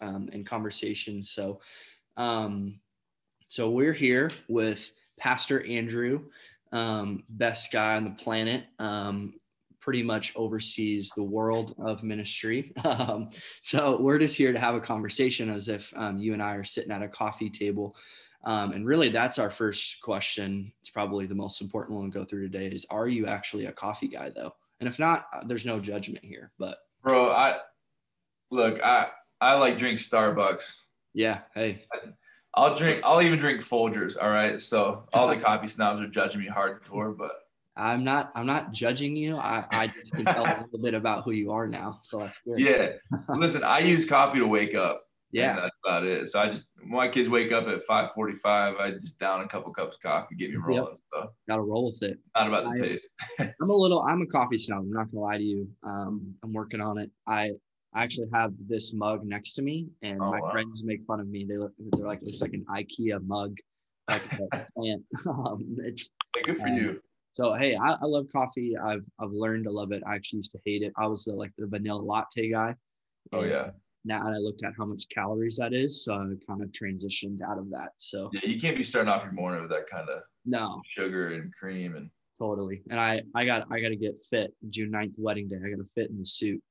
um, and conversations. So, um, so we're here with Pastor Andrew, um, best guy on the planet. Um, pretty much oversees the world of ministry. Um, so we're just here to have a conversation as if um, you and I are sitting at a coffee table. Um, and really, that's our first question. It's probably the most important one to go through today is Are you actually a coffee guy, though? And if not, uh, there's no judgment here. But, bro, I look, I, I like drink Starbucks. Yeah. Hey, I'll drink, I'll even drink Folgers. All right. So all the coffee snobs are judging me hardcore, but I'm not I'm not judging you. I, I just can tell a little bit about who you are now. So that's good. Yeah. Listen, I use coffee to wake up. Yeah. that's about it. So I just my kids wake up at 545, I just down a couple cups of coffee, get me rolling. Yep. So gotta roll with it. Not about the I, taste. I'm a little I'm a coffee snob. I'm not gonna lie to you. Um, I'm working on it. I I actually have this mug next to me, and oh, my wow. friends make fun of me. They look, they're like, it's like an IKEA mug, like a plant. Um, it's good for um, you. So hey, I, I, love coffee. I've I've learned to love it. I actually used to hate it. I was the, like the vanilla latte guy. Oh yeah. Now I looked at how much calories that is, so I kind of transitioned out of that. So yeah, you can't be starting off your morning with that kind of no sugar and cream and totally. And I I got I got to get fit. June 9th wedding day. I got to fit in the suit.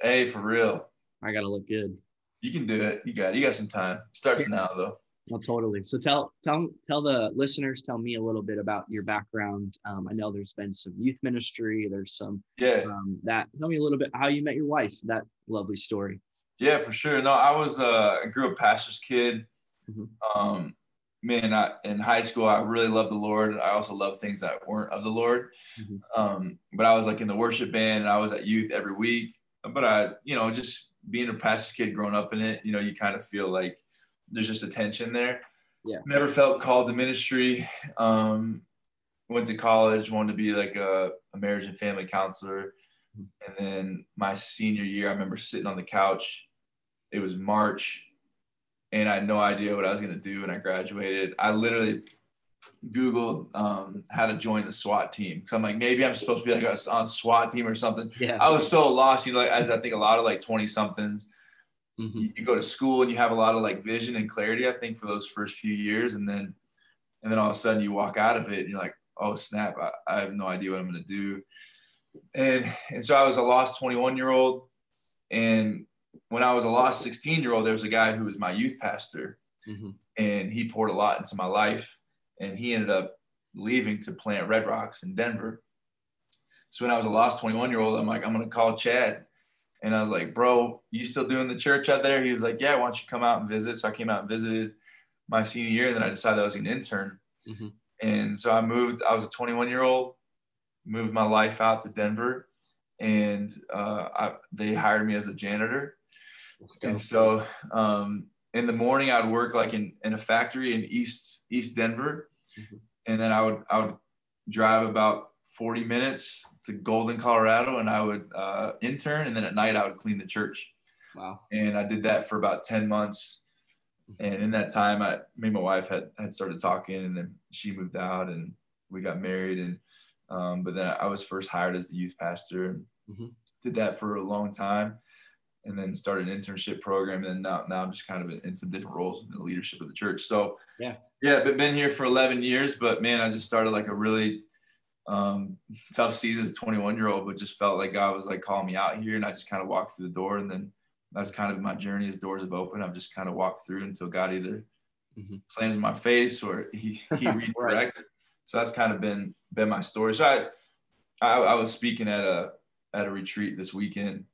Hey, for real. I got to look good. You can do it. You got it. You got some time. Starts now though. Well, totally. So tell tell tell the listeners, tell me a little bit about your background. Um, I know there's been some youth ministry. There's some yeah um, that. Tell me a little bit how you met your wife. That lovely story. Yeah, for sure. No, I was uh, I grew up pastor's kid. Mm-hmm. Um, man, I, in high school, I really loved the Lord. I also loved things that weren't of the Lord. Mm-hmm. Um, but I was like in the worship band, and I was at youth every week. But I, you know, just being a pastor kid, growing up in it, you know, you kind of feel like there's just a tension there. Yeah. Never felt called to ministry. Um, went to college, wanted to be like a, a marriage and family counselor. And then my senior year, I remember sitting on the couch. It was March, and I had no idea what I was going to do. And I graduated. I literally Googled um, how to join the SWAT team. Cause I'm like, maybe I'm supposed to be like on SWAT team or something. Yeah. I was so lost, you know, like, as I think a lot of like 20 somethings mm-hmm. you, you, go to school and you have a lot of like vision and clarity, I think, for those first few years. And then, and then all of a sudden you walk out of it and you're like, oh, snap, I, I have no idea what I'm going to do. And, and so I was a lost 21 year old. And when I was a lost 16 year old, there was a guy who was my youth pastor. Mm-hmm. And he poured a lot into my life. And he ended up leaving to plant Red Rocks in Denver. So when I was a lost 21 year old, I'm like, I'm going to call Chad and I was like, bro, you still doing the church out there? He was like, yeah, why don't you come out and visit? So I came out and visited my senior year. And then I decided I was an intern. Mm-hmm. And so I moved, I was a 21 year old, moved my life out to Denver. And uh, I, they hired me as a janitor. And so um, in the morning, I'd work like in, in a factory in East, East Denver. Mm-hmm. And then I would, I would drive about 40 minutes to Golden, Colorado, and I would uh, intern, and then at night I would clean the church. Wow. And I did that for about 10 months. And in that time, I, me and my wife had, had started talking, and then she moved out, and we got married. And um, but then I was first hired as the youth pastor, and mm-hmm. did that for a long time, and then started an internship program. And now, now I'm just kind of in some different roles in the leadership of the church. So yeah, yeah, but been here for 11 years. But man, I just started like a really um, tough season as 21 year old, but just felt like God was like calling me out here. And I just kind of walked through the door. And then that's kind of my journey as doors have opened. I've just kind of walked through until God either mm-hmm. slams in my face or he, he redirects. right. So that's kind of been, been my story. So I, I, I was speaking at a, at a retreat this weekend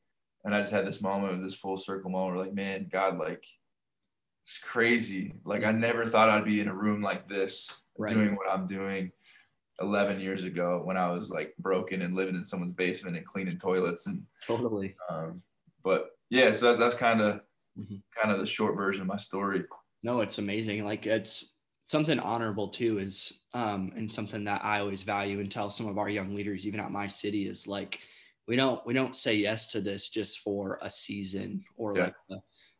and I just had this moment of this full circle moment where like, man, God, like it's crazy. Like I never thought I'd be in a room like this right. doing what I'm doing 11 years ago when I was like broken and living in someone's basement and cleaning toilets and totally. Um, but yeah, so that's that's kind of mm-hmm. kind of the short version of my story. No, it's amazing. Like it's something honorable too is um and something that I always value and tell some of our young leaders even at my city is like we don't we don't say yes to this just for a season or yeah. like a,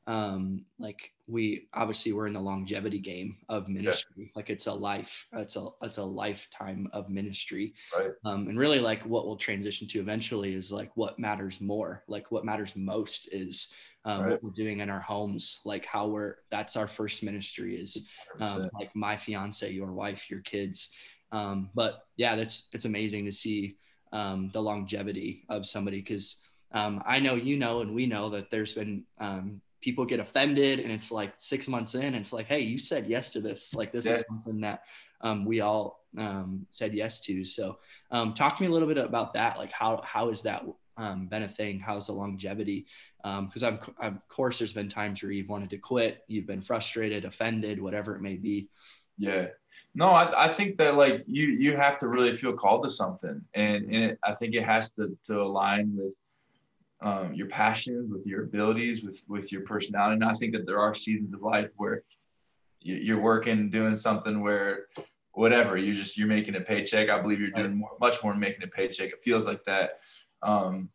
um, like we obviously we're in the longevity game of ministry. Yeah. Like it's a life, it's a it's a lifetime of ministry. Right. Um, and really like what we'll transition to eventually is like what matters more. Like what matters most is um, right. what we're doing in our homes, like how we're that's our first ministry is um, like my fiance, your wife, your kids. Um, but yeah, that's it's amazing to see um, the longevity of somebody because um, I know you know and we know that there's been um, people get offended and it's like six months in and it's like hey you said yes to this like this yeah. is something that um, we all um, said yes to. So um, talk to me a little bit about that like how how is that um, been a thing? How's the longevity? Because I'm, of course there's been times where you've wanted to quit you've been frustrated offended whatever it may be yeah no I, I think that like you you have to really feel called to something and, and it, i think it has to to align with um, your passions, with your abilities, with with your personality. And I think that there are seasons of life where you're working, doing something where whatever you're just you're making a paycheck. I believe you're doing more, much more than making a paycheck. It feels like that. Um,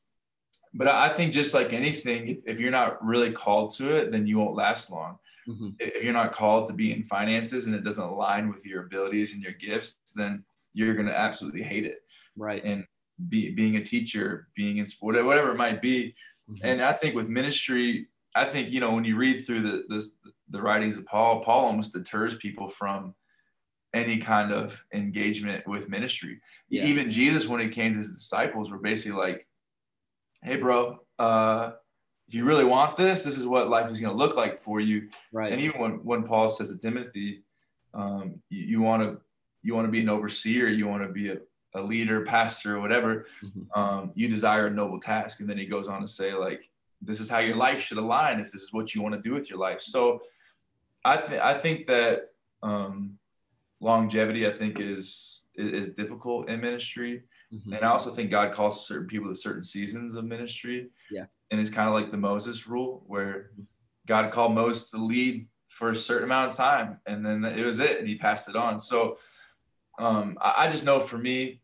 but I think just like anything, if, if, you're not really called to it, then you won't last long. Mm-hmm. If you're not called to be in finances and it doesn't align with your abilities and your gifts, then you're going to absolutely hate it. Right. And be, being a teacher, being in sport, whatever it might be. Mm-hmm. And I think with ministry, I think you know when you read through the, the the writings of Paul, Paul almost deters people from any kind of engagement with ministry. Yeah. Even Jesus, when it came to his disciples, were basically like, "Hey, bro, uh, if you really want this, this is what life is going to look like for you." Right. And even when when Paul says to Timothy, um, "You want to you want to be an overseer, you want to be a a leader, pastor, or whatever, mm-hmm. um, you desire a noble task. And then he goes on to say, like, this is how your life should align if this is what you want to do with your life. So I think I think that um, longevity, I think, is is, difficult in ministry. Mm-hmm. And I also think God calls certain people to certain seasons of ministry. Yeah. And it's kind of like the Moses rule where. God called Moses to lead for a certain amount of time and then it was it and he passed it on. So um, I, I, just know for me,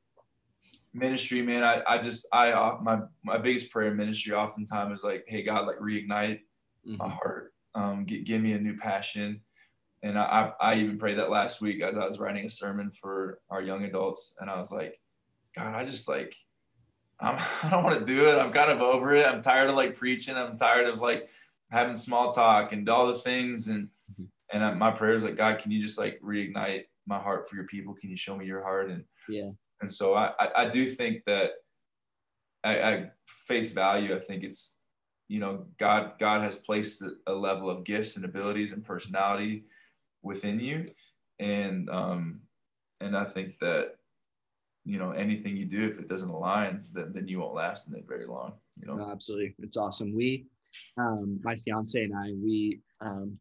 ministry, man, I, I just, I, uh, my, my biggest prayer in ministry oftentimes is like, Hey God, like reignite mm-hmm. my heart. Um, get, give me a new passion. And I, I even prayed that last week as I was writing a sermon for our young adults. And I was like, God, I just like, I'm, I don't want to do it. I'm kind of over it. I'm tired of like preaching. I'm tired of like having small talk and all the things. And, mm-hmm. and I, my prayer is like, God, can you just like reignite my heart for your people? Can you show me your heart? And yeah. And so I, I, I do think that I, I, face value. I think it's, you know, God, God has placed a level of gifts and abilities and personality within you. And, um, and I think that, you know, anything you do, if it doesn't align, then, then you won't last in it very long, you know? No, absolutely. It's awesome. We, um, my fiance and I, we, um,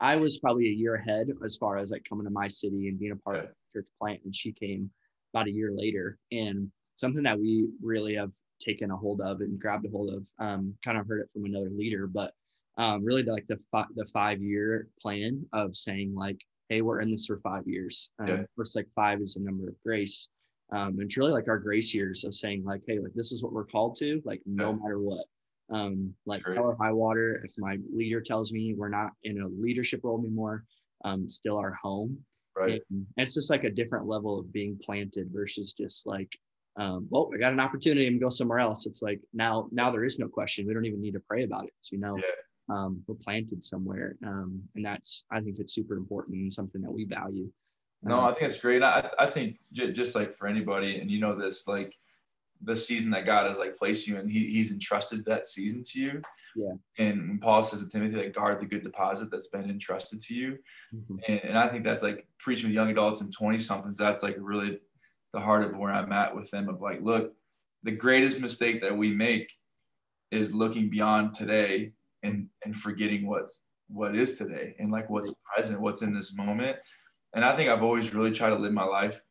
I was probably a year ahead as far as like coming to my city and being a part yeah. of church plant. And she came about a year later. And something that we really have taken a hold of and grabbed a hold of, um, kind of heard it from another leader, but um, really like the, fi- the five year plan of saying like, hey, we're in this for five years. Um, yeah. First, like five is a number of grace. Um, and it's really like our grace years of saying like, hey, like this is what we're called to, like no yeah. matter what um, like hell high water. If my leader tells me we're not in a leadership role anymore, um, still our home. Right. And it's just like a different level of being planted versus just like, um, well, I got an opportunity and go somewhere else. It's like now, now there is no question. We don't even need to pray about it. So, you know, yeah. um, we're planted somewhere. Um, and that's, I think it's super important and something that we value. No, I think it's great. I, I think j- just like for anybody, and you know this, like the season that God has like placed you in, he, he's entrusted that season to you. Yeah. And when Paul says to Timothy, like guard the good deposit that's been entrusted to you. Mm-hmm. And, and I think that's like preaching with young adults and 20 somethings. That's like really the heart of where I'm at with them of like, look, the greatest mistake that we make is looking beyond today and, and forgetting what, what is today and like what's present, what's in this moment. And I think I've always really tried to live my life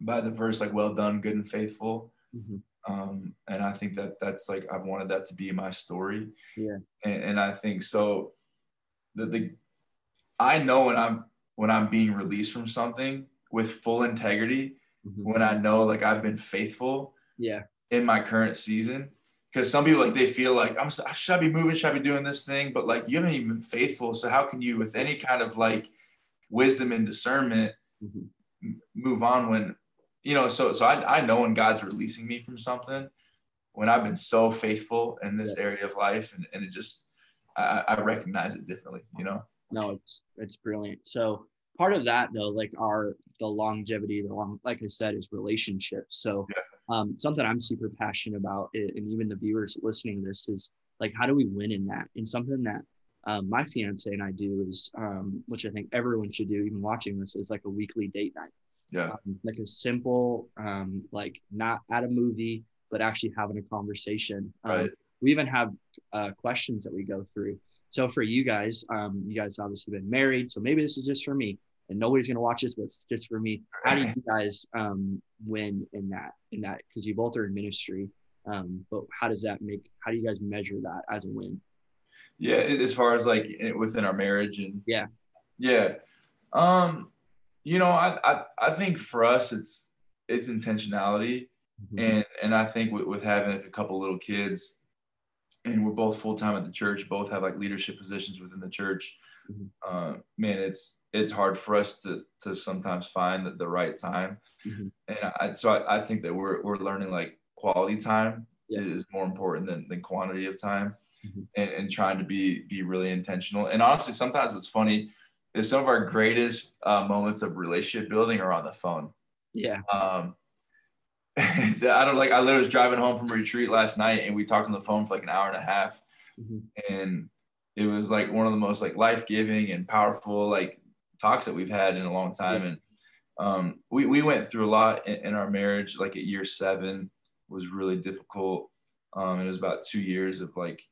by the verse, like, well done, good and faithful Mm-hmm. Um, and I think that that's like I've wanted that to be my story. Yeah. And, and I think so. The the I know when I'm when I'm being released from something with full integrity, mm-hmm. when I know like I've been faithful. Yeah. In my current season, because some people like they feel like I'm should I be moving, should I be doing this thing, but like you haven't even been faithful. So how can you, with any kind of like wisdom and discernment, mm-hmm. move on when you know? So so I I know when God's releasing me from something when I've been so faithful in this yeah. area of life, and and it just I, I recognize it differently, you know. No, it's it's brilliant. So part of that though, like our the longevity, the long, like I said, is relationships. So yeah um, something I'm super passionate about, and even the viewers listening to this is like, how do we win in that? And something that um, my fiance and I do is, um, which I think everyone should do, even watching this, is like a weekly date night. Yeah. Um, like a simple, um, like not at a movie, but actually having a conversation. Um, right. We even have uh, questions that we go through. So for you guys, you guys obviously been married, so maybe this is just for me and nobody's gonna watch this, but it's just for me. How do you guys um, win in that? In that because you both are in ministry, um, but how does that make? How do you guys measure that as a win? Yeah, as far as like within our marriage and yeah, yeah, um, you know, I I, I think for us it's it's intentionality, mm-hmm. and and I think with, with having a couple little kids, and we're both full time at the church, both have like leadership positions within the church. Mm-hmm. Uh, man, it's it's hard for us to to sometimes find the, the right time. Mm-hmm. And I, so I, I, think that we're we're learning like quality time yeah. is more important than, than quantity of time. Mm-hmm. And, and trying to be be really intentional. And honestly, sometimes what's funny is some of our greatest uh, moments of relationship building are on the phone. Yeah. Um, I don't like. I literally was driving home from retreat last night, and we talked on the phone for like an hour and a half, mm-hmm. and it was like one of the most like life giving and powerful like talks that we've had in a long time. And um, we, we went through a lot in, in, our marriage, like at year seven was really difficult. Um, it was about two years of like,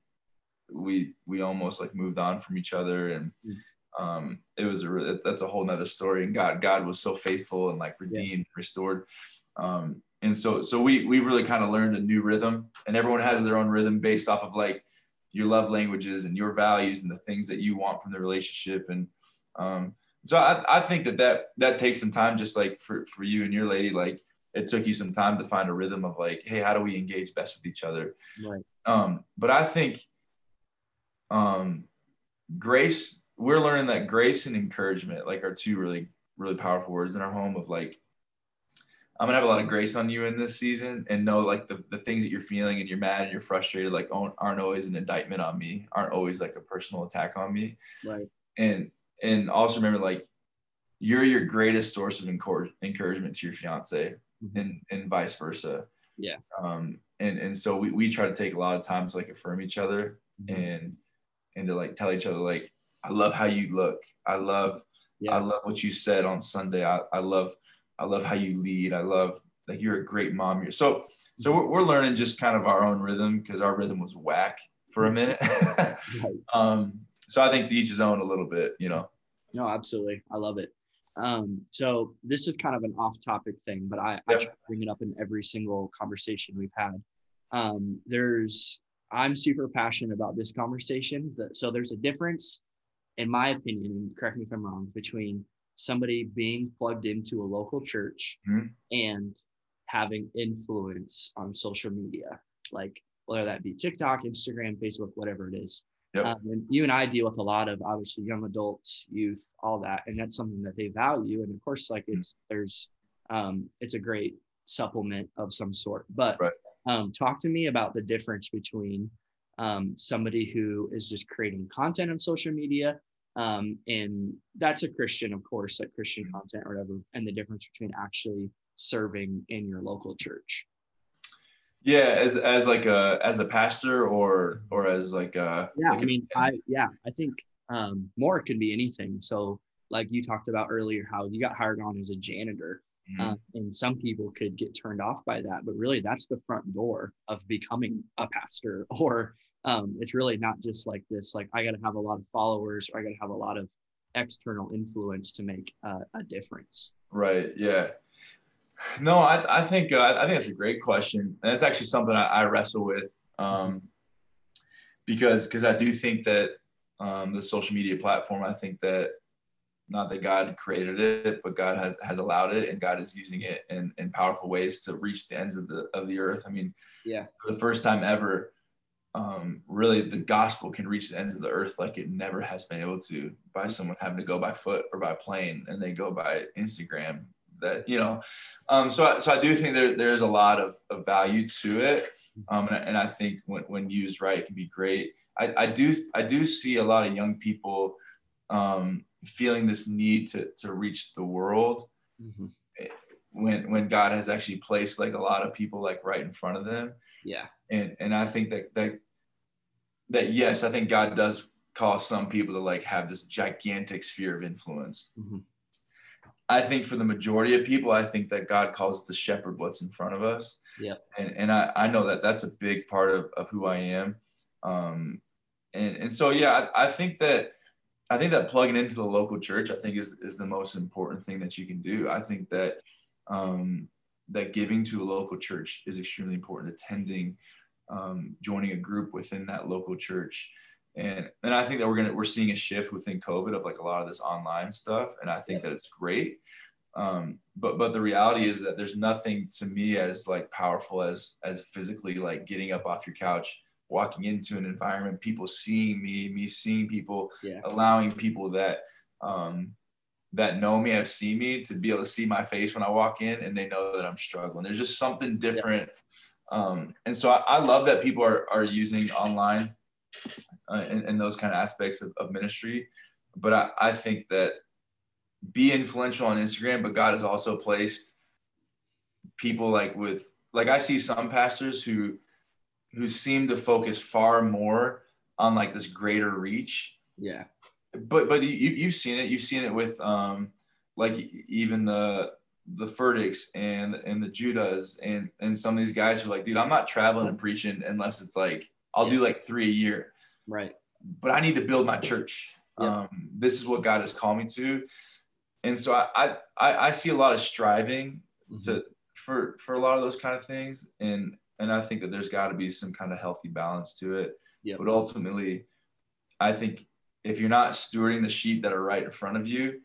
we, we almost like moved on from each other and mm. um, it was a, that's a whole nother story. And God, God was so faithful and like redeemed, yeah. restored. Um, and so, so we, we really kind of learned a new rhythm and everyone has their own rhythm based off of like your love languages and your values and the things that you want from the relationship. And, um, so I, I think that, that that takes some time just like for, for you and your lady like it took you some time to find a rhythm of like hey how do we engage best with each other right um but i think um grace we're learning that grace and encouragement like are two really really powerful words in our home of like i'm gonna have a lot of grace on you in this season and know like the, the things that you're feeling and you're mad and you're frustrated like aren't always an indictment on me aren't always like a personal attack on me right and and also remember like you're your greatest source of encouragement to your fiance mm-hmm. and and vice versa yeah um and and so we, we try to take a lot of time to like affirm each other mm-hmm. and and to like tell each other like i love how you look i love yeah. i love what you said on sunday I, I love i love how you lead i love like you're a great mom you're so so we're, we're learning just kind of our own rhythm because our rhythm was whack for a minute um so I think to each his own a little bit, you know. No, absolutely. I love it. Um, so this is kind of an off-topic thing, but I, I bring it up in every single conversation we've had. Um, there's I'm super passionate about this conversation. So there's a difference, in my opinion, correct me if I'm wrong, between somebody being plugged into a local church mm-hmm. and having influence on social media, like whether that be TikTok, Instagram, Facebook, whatever it is. Yep. Um, and you and I deal with a lot of obviously young adults, youth, all that, and that's something that they value. And of course, like mm-hmm. it's there's um, it's a great supplement of some sort. But right. Um, talk to me about the difference between um, somebody who is just creating content on social media, um, and that's a Christian, of course, like Christian mm-hmm. content or whatever, and the difference between actually serving in your local church. Yeah, as as like a as a pastor or or as like a yeah. Like I mean, I yeah, I think um, more can be anything. So like you talked about earlier, how you got hired on as a janitor, mm-hmm. uh, and some people could get turned off by that, but really that's the front door of becoming a pastor. Or um, it's really not just like this. Like I got to have a lot of followers, or I got to have a lot of external influence to make uh, a difference. Right. Yeah. No, I, I think uh, I think that's a great question, and it's actually something I, I wrestle with um, because because I do think that um, the social media platform, I think that not that God created it, but God has, has allowed it and God is using it in, in powerful ways to reach the ends of the, of the earth. I mean, yeah, for the first time ever, um, really the gospel can reach the ends of the earth like it never has been able to by someone having to go by foot or by plane and they go by Instagram that, you know, um, so, I, so I do think there, there's a lot of, of value to it. Um, and, and I think when, when used right, it can be great. I, I do, I do see a lot of young people, um, feeling this need to to reach the world mm-hmm. when when God has actually placed like a lot of people like right in front of them. Yeah. And and I think that that that yes, I think God does cause some people to like have this gigantic sphere of influence. Mm-hmm. I think for the majority of people, I think that God calls to shepherd what's in front of us. Yeah. And and I, I know that that's a big part of, of who I am. Um, and, and so, yeah, I, I think that I think that plugging into the local church, I think, is is the most important thing that you can do. I think that um, that giving to a local church is extremely important. Attending, um, joining a group within that local church, and and I think that we're gonna we're seeing a shift within COVID of like a lot of this online stuff, and I think that it's great. Um, but but the reality is that there's nothing to me as like powerful as as physically like getting up off your couch walking into an environment, people seeing me, me seeing people, yeah. allowing people that um, that know me have seen me to be able to see my face when I walk in, and they know that I'm struggling. There's just something different, yeah. um, and so I, I, love that people are are using online uh, and, and, those kind of aspects of, of ministry. But I, I think that be influential on Instagram, but God has also placed people like with like I see some pastors who who seem to focus far more on like this greater reach. Yeah. But but you you've seen it. You've seen it with um like even the the Furticks and and the Judahs and and some of these guys who are like, dude, I'm not traveling and preaching unless it's like I'll yeah. do like three a year. Right. But I need to build my church. Yeah. Um, this is what God has called me to. And so I I I see a lot of striving mm-hmm. to for for a lot of those kind of things. And and I think that there's got to be some kind of healthy balance to it. Yeah. But ultimately, I think if you're not stewarding the sheep that are right in front of you,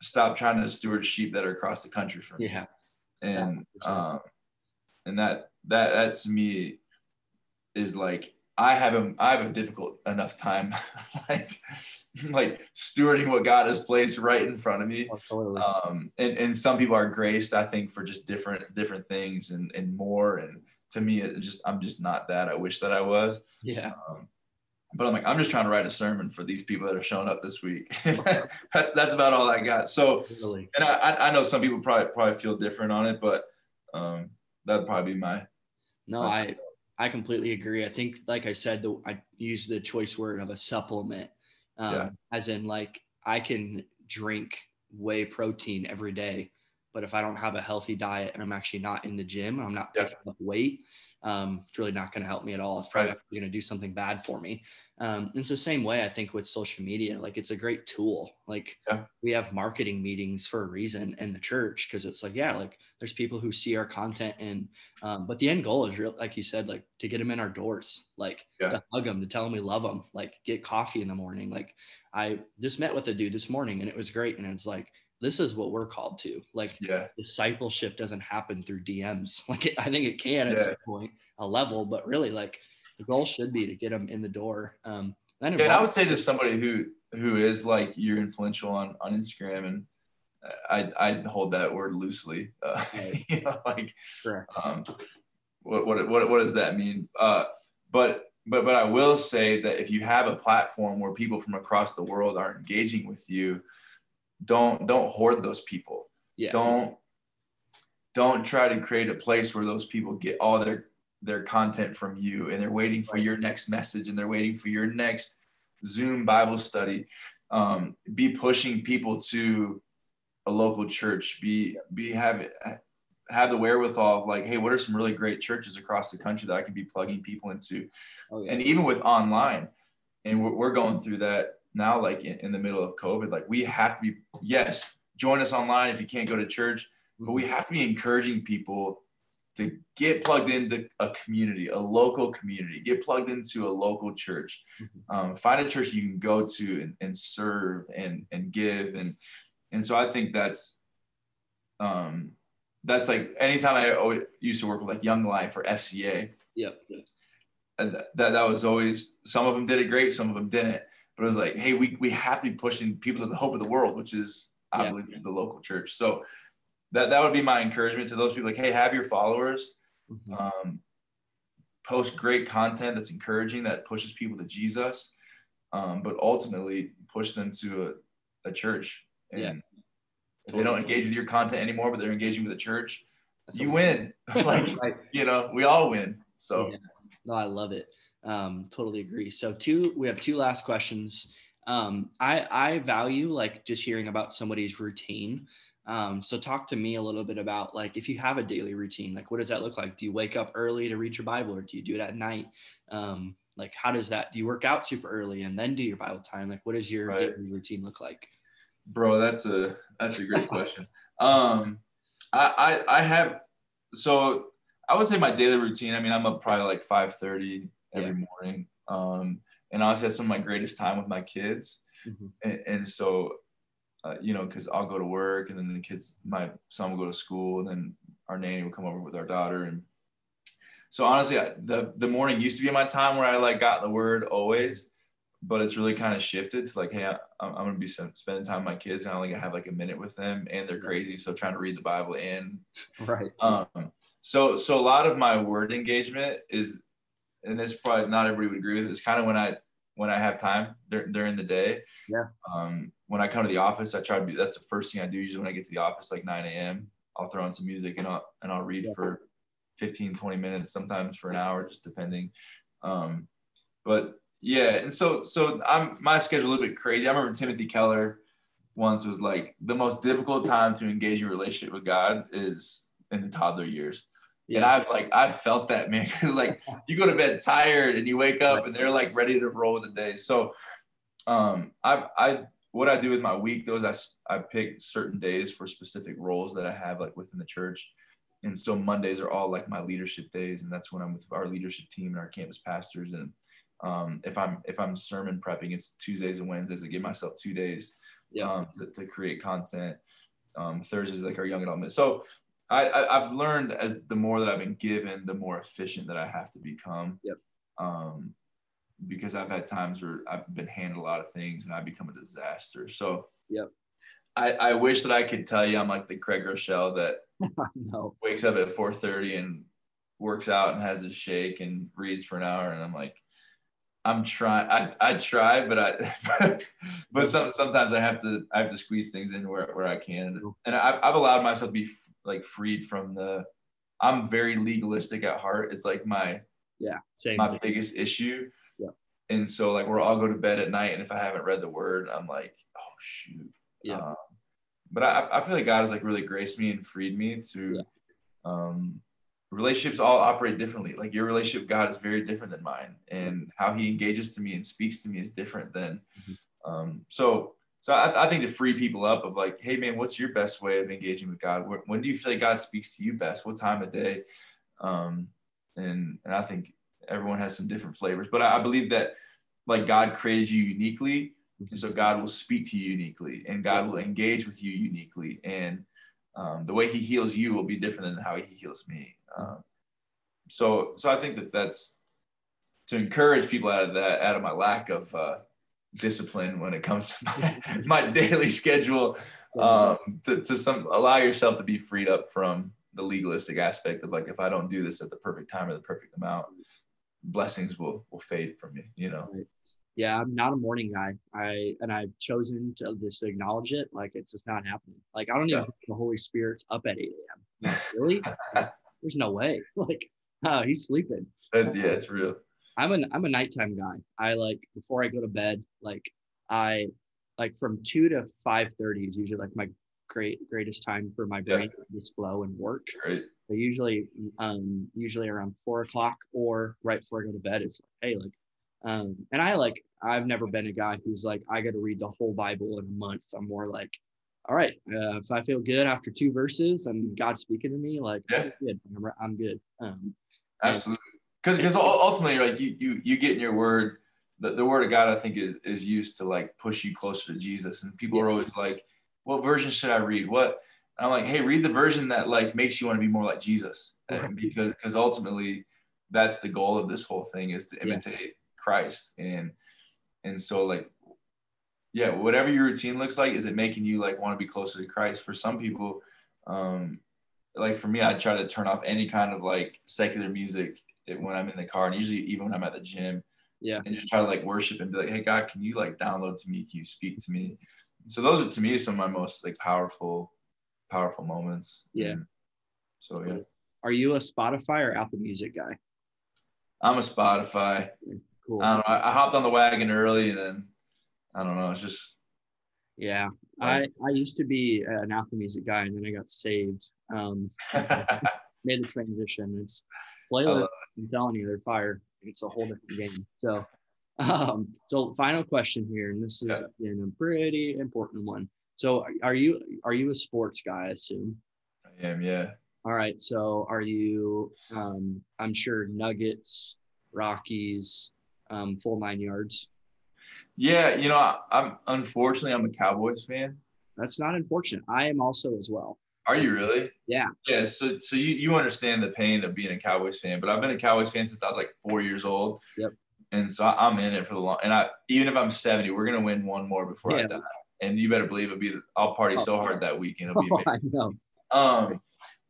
stop trying to steward sheep that are across the country from you. Yeah. And um, and that that that to me is like I have a I have a difficult enough time like like stewarding what God has placed right in front of me. Absolutely. Um, and, and some people are graced, I think, for just different different things and and more and to me, it just I'm just not that. I wish that I was. Yeah. Um, but I'm like, I'm just trying to write a sermon for these people that are showing up this week. That's about all I got. So, really? and I, I know some people probably probably feel different on it, but um, that'd probably be my. No, I I completely agree. I think, like I said, the, I use the choice word of a supplement, um, yeah. as in like I can drink whey protein every day, but if I don't have a healthy diet and I'm actually not in the gym, and I'm not picking yeah. up weight, um, it's really not going to help me at all. It's probably right. going to do something bad for me. Um, it's the same way I think with social media. Like it's a great tool. Like yeah. we have marketing meetings for a reason in the church because it's like yeah, like there's people who see our content and um, but the end goal is real, like you said, like to get them in our doors, like yeah. to hug them, to tell them we love them, like get coffee in the morning. Like I just met with a dude this morning and it was great, and it's like this is what we're called to. Like yeah. discipleship doesn't happen through DMs. Like it, I think it can at yeah. some point a level, but really like the goal should be to get them in the door. Um, yeah, and I would say to somebody who who is like you're influential on on Instagram, and I I hold that word loosely. Uh, right. you know, like Correct. um, what what what what does that mean? Uh, but but but I will say that if you have a platform where people from across the world are engaging with you, don't don't hoard those people. Yeah. Don't don't try to create a place where those people get all their their content from you and they're waiting for your next message and they're waiting for your next Zoom Bible study. Um, be pushing people to a local church. Be be have have the wherewithal of like, hey, what are some really great churches across the country that I can be plugging people into? Oh, yeah. And even with online, and we're, we're going through that now like in, in, the middle of covid like we have to be yes join us online if you can't go to church but we mm-hmm. have to be encouraging people to get plugged into a community, a local community, get plugged into a local church, mm-hmm. um, find a church you can go to and, and serve and and give and and so I think that's um that's like anytime I used to work with like Young Life or FCA. Yep. And that that was always some of them did it great, some of them didn't. But it was like, hey, we we have to be pushing people to the hope of the world, which is I yeah. believe the local church. So that that would be my encouragement to those people like hey have your followers mm-hmm. um, post great content that's encouraging that pushes people to jesus um, but ultimately push them to a, a church and yeah. if they don't engage with your content anymore but they're engaging with the church that's you win like you know we all win so yeah. no i love it um, totally agree so two we have two last questions um, I, I value like just hearing about somebody's routine um, so talk to me a little bit about like if you have a daily routine, like what does that look like? Do you wake up early to read your Bible or do you do it at night? Um, like how does that do you work out super early and then do your Bible time? Like what does your right. daily routine look like? Bro, that's a that's a great question. Um I, I I have so I would say my daily routine. I mean, I'm up probably like 5:30 every yeah. morning. Um, and I honestly, have some of my greatest time with my kids. Mm-hmm. And, and, so uh, you know, because I'll go to work and then the kids, my son will go to school and then our nanny will come over with our daughter. And so honestly, I, the, the morning used to be my time where I like got the word always, but it's really kind of shifted to like, Hey, I, am going to be spending time with my kids and I only have like a minute with them and they're crazy. So trying to read the Bible in. Right. Um, so, so a lot of my word engagement is, and this probably not everybody would agree with, it's kind of when I, when I have time during the day. Yeah. Um, when I come to the office, I try to be, that's the first thing I do. Usually when I get to the office, like 9 a.m., I'll throw on some music and I'll, and I'll read yeah. for 15, 20 minutes, sometimes for an hour, just depending. Um, but yeah. And so, so I'm, my schedule a little bit crazy. I remember Timothy Keller once was like the most difficult time to engage in relationship with God is in the toddler years. Yeah. And I've like I've felt that man because like you go to bed tired and you wake up and they're like ready to roll with the day. So um I I what I do with my week though is I I pick certain days for specific roles that I have like within the church. And so Mondays are all like my leadership days, and that's when I'm with our leadership team and our campus pastors. And um, if I'm if I'm sermon prepping, it's Tuesdays and Wednesdays. I give myself two days yeah. um, to, to create content. Um, Thursdays like our young adult. So I, I have learned as the more that I've been given, the more efficient that I have to become. Yep. Um, because I've had times where I've been handed a lot of things and I become a disaster. So yep. I, I wish that I could tell you I'm like the Craig Groeschel that no. wakes up at 4:30 and works out and has his shake and reads for an hour and I'm like I'm trying I, I try but I but some, sometimes I have to I have to squeeze things in where, where I can and I've, I've allowed myself to be like freed from the I'm very legalistic at heart. It's like my yeah same my biggest issue. Yeah. And so like where I'll go to bed at night and if I haven't read the word, I'm like, oh shoot. Yeah. Um, but I, I feel like God has like really graced me and freed me to yeah. um relationships all operate differently. Like your relationship with God is very different than mine. And how he engages to me and speaks to me is different than mm-hmm. um so so I, I, think to free people up of like, hey man, what's your best way of engaging with God? When do you feel like God speaks to you best? What time of day? Um, and and I think everyone has some different flavors, but I, I believe that like God created you uniquely, and so God will speak to you uniquely, and God will engage with you uniquely, and um, the way He heals you will be different than how He heals me. Um, so so I think that that's to encourage people out of that, out of my lack of uh, discipline when it comes to my, my daily schedule um, to, to some allow yourself to be freed up from the legalistic aspect of like if i don't do this at the perfect time or the perfect amount blessings will will fade from me you know? Yeah i'm not a morning guy. I and i've chosen to just acknowledge it like it's just not happening. Like i don't even yeah. think the holy spirit's up at 8 a.m like, really? There's no way. Like oh he's sleeping. Yeah it's real I'm an I'm a nighttime guy. I like before I go to bed, like I like from two to five thirty is usually like my great greatest time for my brain yeah. to just flow and work. Right. So usually um usually around four o'clock or right before I go to bed, it's like, hey, like um and I like I've never been a guy who's like I gotta read the whole Bible in a month. I'm more like all right, uh, if I feel good after two verses and God's speaking to me, like, yeah. good, I'm, I'm good. Um, Absolutely. Because because ultimately, like you you you get in your word, the, the word of God, I think is is used to like push you closer to Jesus. And people yeah. are always like, what version should I read? What? And I'm like, hey, read the version that like makes you want to be more like Jesus, right. because because ultimately, that's the goal of this whole thing is to imitate yeah. Christ. And and so like yeah, whatever your routine looks like, is it making you like want to be closer to Christ? For some people, um, like for me, I try to turn off any kind of like secular music when I'm in the car, and usually even when I'm at the gym. Yeah. And just try to like worship and be like, hey God, can you like download to me? Can you speak to me? So those are to me some of my most like powerful, powerful moments. Yeah. And so yeah. Are you a Spotify or Apple Music guy? I'm a Spotify. Cool. I don't know. I, I hopped on the wagon early and then I don't know. It's just yeah. Like, I I used to be an Apple Music guy, and then I got saved. Um, made the transition. It's playlist. I'm telling you, they're fire. It's a whole different game. So, um, so final question here, and this is yeah. again a pretty important one. So, are you are you a sports guy? I assume. I am. Yeah. All right. So, are you? Um, I'm sure Nuggets, Rockies, um, full nine yards. Yeah, you know, I, I'm unfortunately I'm a Cowboys fan. That's not unfortunate. I am also as well. Are you really? Yeah. Yeah. So so you, you understand the pain of being a Cowboys fan, but I've been a Cowboys fan since I was like four years old. Yep. And so I'm in it for the long. And I even if I'm 70, we're gonna win one more before yeah. I die. And you better believe it'll be. I'll party oh. so hard that weekend. It'll be. Oh, I know. Um.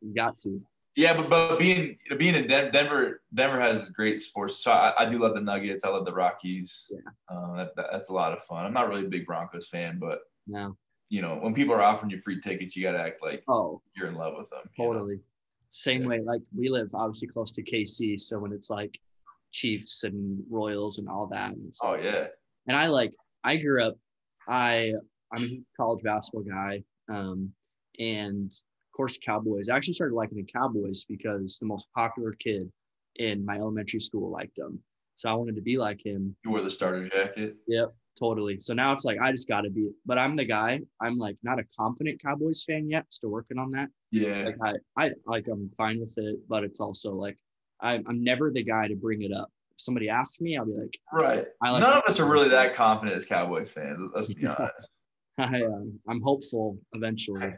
You got to. Yeah, but but being being in Denver, Denver has great sports. So I, I do love the Nuggets. I love the Rockies. Yeah, uh, that, that's a lot of fun. I'm not really a big Broncos fan, but no, you know when people are offering you free tickets, you got to act like oh you're in love with them. Totally. Know? Same yeah. way, like we live obviously close to KC, so when it's like Chiefs and Royals and all that. And oh yeah. And I like I grew up. I I'm a college basketball guy, um, and of course, Cowboys. I actually started liking the Cowboys because the most popular kid in my elementary school liked them. So I wanted to be like him. You wore the starter jacket? Yep, totally. So now it's like I just got to be, but I'm the guy. I'm like not a confident Cowboys fan yet. Still working on that. Yeah. Like I, I like I'm fine with it, but it's also like I'm, I'm never the guy to bring it up. If somebody asks me, I'll be like, right. I Like None of us are really that confident as Cowboys fans. Let's be honest. I, um, I'm hopeful eventually.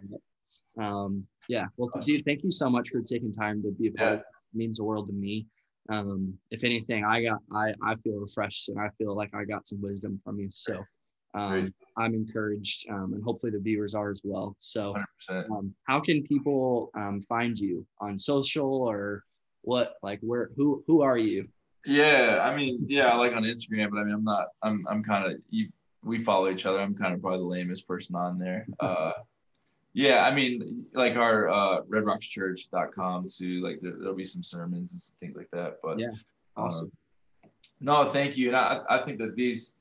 Um, yeah. Well, dude, thank you so much for taking time to be a part. Yeah. It means the world to me. Um, if anything, I got I I feel refreshed and I feel like I got some wisdom from you. So um, I'm encouraged, um, and hopefully the viewers are as well. So, um, how can people um, find you on social or what? Like, where? Who? Who are you? Yeah, I mean, yeah, I like on Instagram, but I mean, I'm not. I'm. I'm kind of. We follow each other. I'm kind of probably the lamest person on there. Uh, yeah, I mean, like our uh, redrockschurch.com too. Like there, will be some sermons and some things like that. But yeah, awesome. Uh, no, thank you. And I, I think that these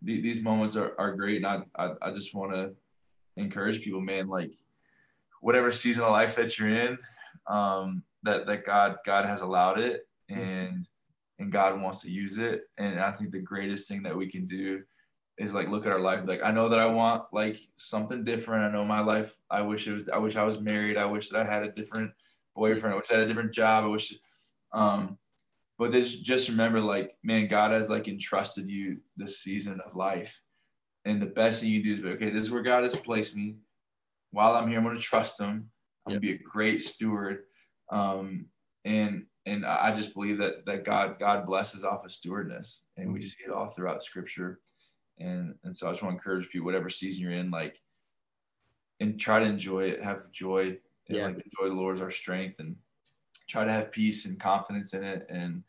these moments are, are great. And I, I, I just want to encourage people, man. Like whatever season of life that you're in, um, that that God God has allowed it, and and God wants to use it. And I think the greatest thing that we can do is like look at our life like i know that i want like something different. I know my life i wish it was i wish i was married. I wish that i had a different boyfriend. I wish i had a different job. I wish um but just just remember like man god has like entrusted you this season of life. And the best thing you do is be okay this is where god has placed me. While i'm here i'm going to trust him. I'm yep. going to be a great steward. Um and and i just believe that that god god blesses off of stewardness. And we mm-hmm. see it all throughout scripture and and so I just want to encourage people, whatever season you're in, like, and try to enjoy it, have joy, and yeah. like enjoy the Lord our strength, and try to have peace and confidence in it, and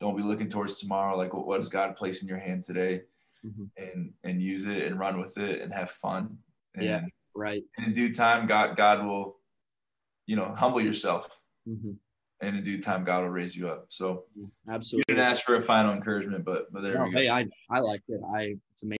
don't be looking towards tomorrow. Like, what, what does God place in your hand today, mm-hmm. and and use it and run with it and have fun. And, yeah, right. And in due time, God God will, you know, humble yourself. Mm-hmm and in due time, God will raise you up. So absolutely, you didn't ask for a final encouragement, but but there no, we go. Hey, I I like it. I it's amazing.